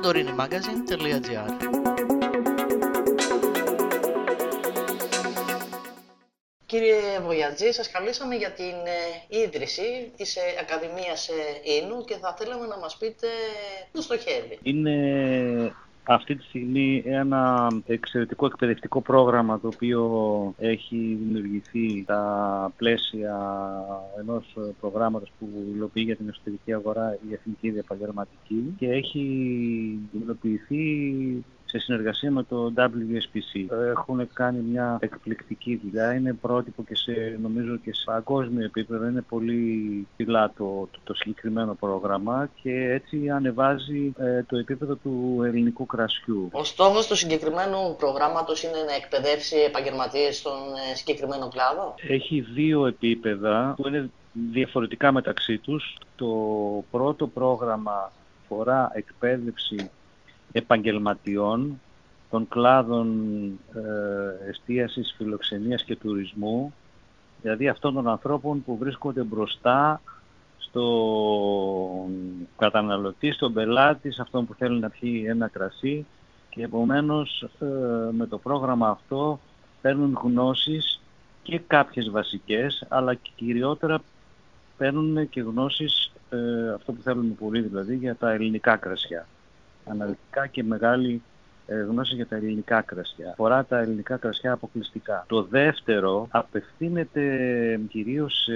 santorinimagazine.gr Κύριε Βοιατζή, σας καλήσαμε για την ε, ίδρυση της ε, Ακαδημίας ε, Ίνου και θα θέλαμε να μας πείτε πού στοχεύει. Είναι αυτή τη στιγμή ένα εξαιρετικό εκπαιδευτικό πρόγραμμα το οποίο έχει δημιουργηθεί στα πλαίσια ενός προγράμματος που υλοποιεί για την εσωτερική αγορά η Εθνική Διαπαγγελματική και έχει υλοποιηθεί σε συνεργασία με το WSPC. Έχουν κάνει μια εκπληκτική δουλειά, είναι πρότυπο και σε, νομίζω και σε παγκόσμιο επίπεδο, είναι πολύ ψηλά το, το, συγκεκριμένο πρόγραμμα και έτσι ανεβάζει ε, το επίπεδο του ελληνικού κρασιού. Ο στόχος του συγκεκριμένου προγράμματος είναι να εκπαιδεύσει επαγγελματίες στον ε, συγκεκριμένο κλάδο; Έχει δύο επίπεδα που είναι διαφορετικά μεταξύ τους. Το πρώτο πρόγραμμα φορά εκπαίδευση επαγγελματιών των κλάδων ε, εστίασης, φιλοξενίας και τουρισμού, δηλαδή αυτών των ανθρώπων που βρίσκονται μπροστά στο καταναλωτή, στον πελάτη, σε αυτόν που θέλει να πιει ένα κρασί και επομένως ε, με το πρόγραμμα αυτό παίρνουν γνώσεις και κάποιες βασικές, αλλά και κυριότερα παίρνουν και γνώσεις, ε, αυτό που θέλουμε πολύ δηλαδή, για τα ελληνικά κρασιά αναλυτικά και μεγάλη ε, γνώση για τα ελληνικά κρασιά. Φορά τα ελληνικά κρασιά αποκλειστικά. Το δεύτερο απευθύνεται κυρίως σε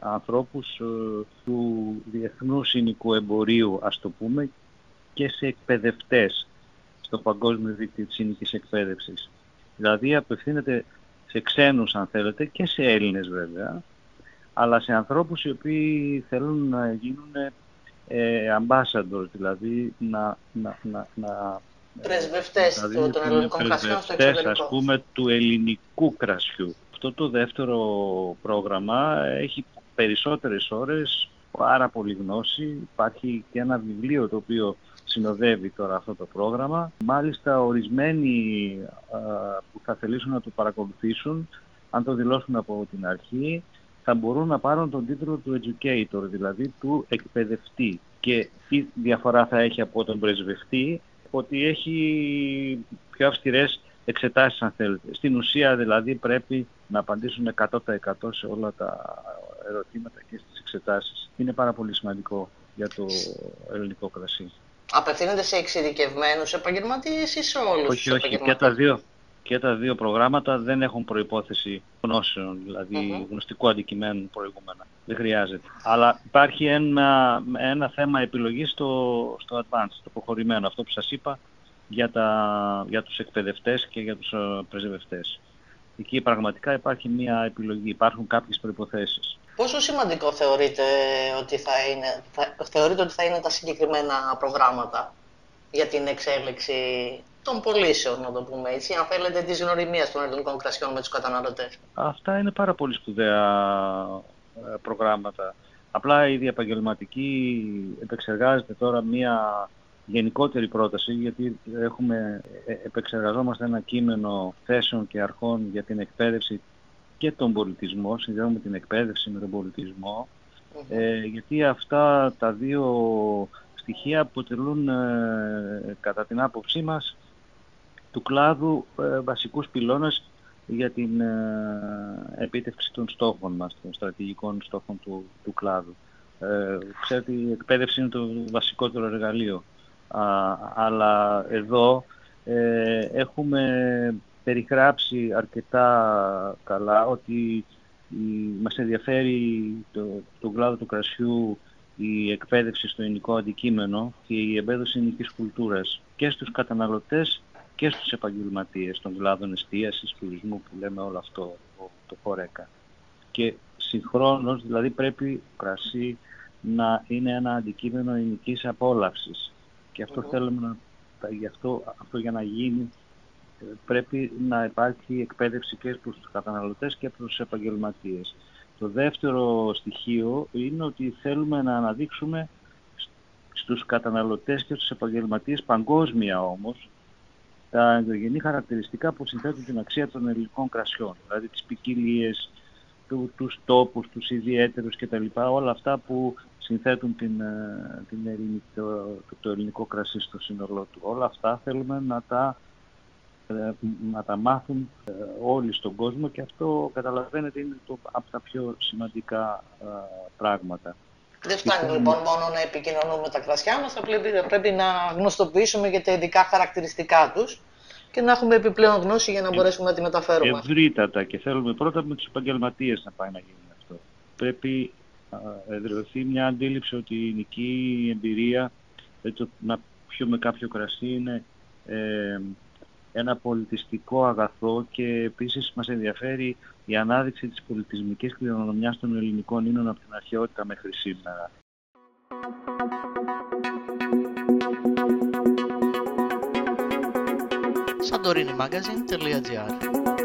ανθρώπους ε, του διεθνού συνοικού εμπορίου, ας το πούμε, και σε εκπαιδευτές στο Παγκόσμιο Δίκτυο της Συνοικής Εκπαίδευσης. Δηλαδή απευθύνεται σε ξένους αν θέλετε και σε Έλληνες βέβαια, αλλά σε ανθρώπους οι οποίοι θέλουν να γίνουν ε, ambassadors, δηλαδή να, να, να, να πρεσβευτές δηλαδή, των ελληνικών κρασιών στο εξωτερικό. ας πούμε του ελληνικού κρασιού. Αυτό το δεύτερο πρόγραμμα έχει περισσότερες ώρες, πάρα πολύ γνώση. Υπάρχει και ένα βιβλίο το οποίο συνοδεύει τώρα αυτό το πρόγραμμα. Μάλιστα ορισμένοι που θα θελήσουν να το παρακολουθήσουν, αν το δηλώσουν από την αρχή, θα μπορούν να πάρουν τον τίτλο του educator, δηλαδή του εκπαιδευτή. Και τι διαφορά θα έχει από τον πρεσβευτή, ότι έχει πιο αυστηρές εξετάσεις αν θέλετε. Στην ουσία δηλαδή πρέπει να απαντήσουν 100% σε όλα τα ερωτήματα και στις εξετάσεις. Είναι πάρα πολύ σημαντικό για το ελληνικό κρασί. Απευθύνεται σε εξειδικευμένους επαγγελματίες ή σε όλους όχι, τους όχι, και τα δύο και τα δύο προγράμματα δεν έχουν προϋπόθεση γνώσεων, δηλαδή γνωστικού αντικειμένου προηγούμενα. Δεν χρειάζεται. Αλλά υπάρχει ένα, ένα θέμα επιλογής στο, στο advanced, το προχωρημένο, αυτό που σας είπα, για, τα, για τους εκπαιδευτές και για τους ε, πρεσβευτές. Εκεί πραγματικά υπάρχει μια επιλογή, υπάρχουν κάποιες προϋποθέσεις. Πόσο σημαντικό θεωρείτε ότι θα είναι, θα, θεωρείτε ότι θα είναι τα συγκεκριμένα προγράμματα για την εξέλιξη των πωλήσεων, να το πούμε έτσι, αν θέλετε, τη γνωριμία των ελληνικών κρασιών με τους καταναλωτές. Αυτά είναι πάρα πολύ σπουδαία ε, προγράμματα. Απλά η διαπαγγελματική επεξεργάζεται τώρα μία γενικότερη πρόταση, γιατί έχουμε, ε, επεξεργαζόμαστε ένα κείμενο θέσεων και αρχών για την εκπαίδευση και τον πολιτισμό, συνδέουμε την εκπαίδευση με τον πολιτισμό, ε, γιατί αυτά τα δύο στοιχεία αποτελούν ε, κατά την άποψή μας του κλάδου ε, βασικούς πυλώνες για την ε, επίτευξη των στόχων μας, των στρατηγικών στόχων του, του κλάδου. Ε, ξέρετε, η εκπαίδευση είναι το βασικότερο εργαλείο. αλλά εδώ ε, έχουμε περιγράψει αρκετά καλά ότι η, μας ενδιαφέρει το, το κλάδο του κρασιού η εκπαίδευση στο ελληνικό αντικείμενο και η εμπέδωση ελληνικής κουλτούρας και στους καταναλωτές και στους επαγγελματίες των κλάδων εστίασης, τουρισμού που λέμε όλο αυτό το χωρέκα. Και συγχρόνως δηλαδή πρέπει το κρασί να είναι ένα αντικείμενο ελληνικής απόλαυσης. Και αυτό θέλουμε να, γι αυτό, αυτό για να γίνει πρέπει να υπάρχει εκπαίδευση και προς τους καταναλωτές και προς τους επαγγελματίες. Το δεύτερο στοιχείο είναι ότι θέλουμε να αναδείξουμε στους καταναλωτές και στους επαγγελματίες παγκόσμια όμως τα ενδογενή χαρακτηριστικά που συνθέτουν την αξία των ελληνικών κρασιών, δηλαδή τις ποικιλίες, του, τους τόπους, τους ιδιαίτερους κτλ. Όλα αυτά που συνθέτουν την, ε, την το, το, ελληνικό κρασί στο σύνολό του. Όλα αυτά θέλουμε να τα, ε, να τα μάθουν ε, όλοι στον κόσμο και αυτό καταλαβαίνετε είναι το, από τα πιο σημαντικά πράγματα. Δεν φτάνει λοιπόν μόνο να επικοινωνούμε τα κρασιά μας, πρέπει να γνωστοποιήσουμε για τα ειδικά χαρακτηριστικά τους και να έχουμε επιπλέον γνώση για να μπορέσουμε να τη μεταφέρουμε. Ευρύτατα και θέλουμε πρώτα με τους επαγγελματίες να πάει να γίνει αυτό. Πρέπει να εδραιωθεί μια αντίληψη ότι η ειδική εμπειρία, έτσι, να πιούμε κάποιο κρασί είναι ε, ένα πολιτιστικό αγαθό και επίσης μας ενδιαφέρει η ανάδειξη της πολιτισμικής κληρονομιάς των ελληνικών ίνων από την αρχαιότητα μέχρι σήμερα. santorinimagazine.gr